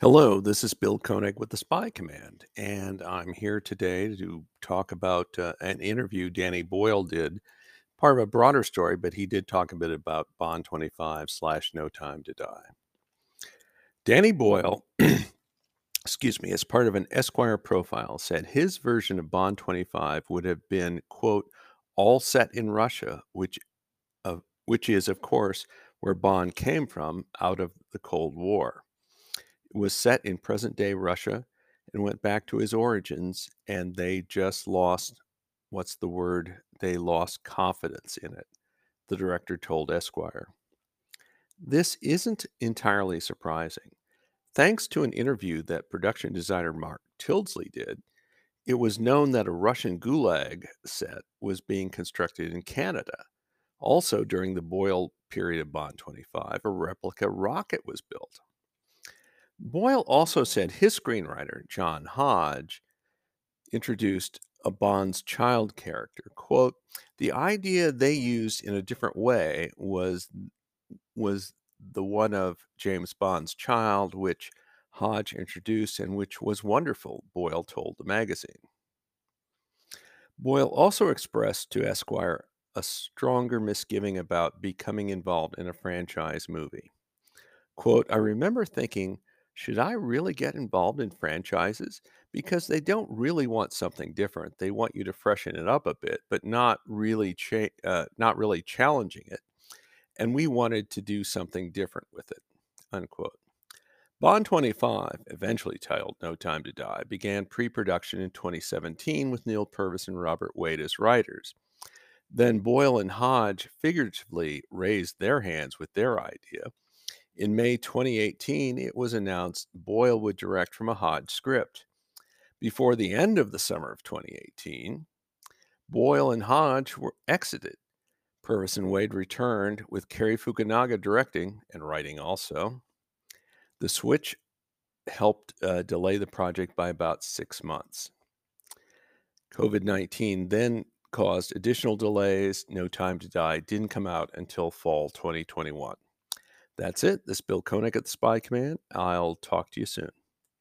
Hello, this is Bill Koenig with the Spy Command, and I'm here today to talk about uh, an interview Danny Boyle did, part of a broader story, but he did talk a bit about Bond 25 slash No Time to Die. Danny Boyle, excuse me, as part of an Esquire profile, said his version of Bond 25 would have been, quote, all set in Russia, which, uh, which is, of course, where Bond came from out of the Cold War was set in present day Russia and went back to his origins, and they just lost what's the word? They lost confidence in it, the director told Esquire. This isn't entirely surprising. Thanks to an interview that production designer Mark Tildesley did, it was known that a Russian gulag set was being constructed in Canada. Also, during the Boyle period of Bond 25, a replica rocket was built. Boyle also said his screenwriter, John Hodge, introduced a Bond's child character. Quote, the idea they used in a different way was was the one of James Bond's child, which Hodge introduced and which was wonderful, Boyle told the magazine. Boyle also expressed to Esquire a stronger misgiving about becoming involved in a franchise movie. Quote, I remember thinking should I really get involved in franchises? Because they don't really want something different. They want you to freshen it up a bit, but not really cha- uh, not really challenging it. And we wanted to do something different with it. Unquote. Bond 25, eventually titled No Time to Die, began pre production in 2017 with Neal Purvis and Robert Wade as writers. Then Boyle and Hodge figuratively raised their hands with their idea in May 2018, it was announced Boyle would direct from a Hodge script. Before the end of the summer of 2018, Boyle and Hodge were exited. Purvis and Wade returned with Cary Fukunaga directing and writing also. The switch helped uh, delay the project by about six months. COVID 19 then caused additional delays. No Time to Die didn't come out until fall 2021. That's it. This is Bill Koenig at the Spy Command. I'll talk to you soon.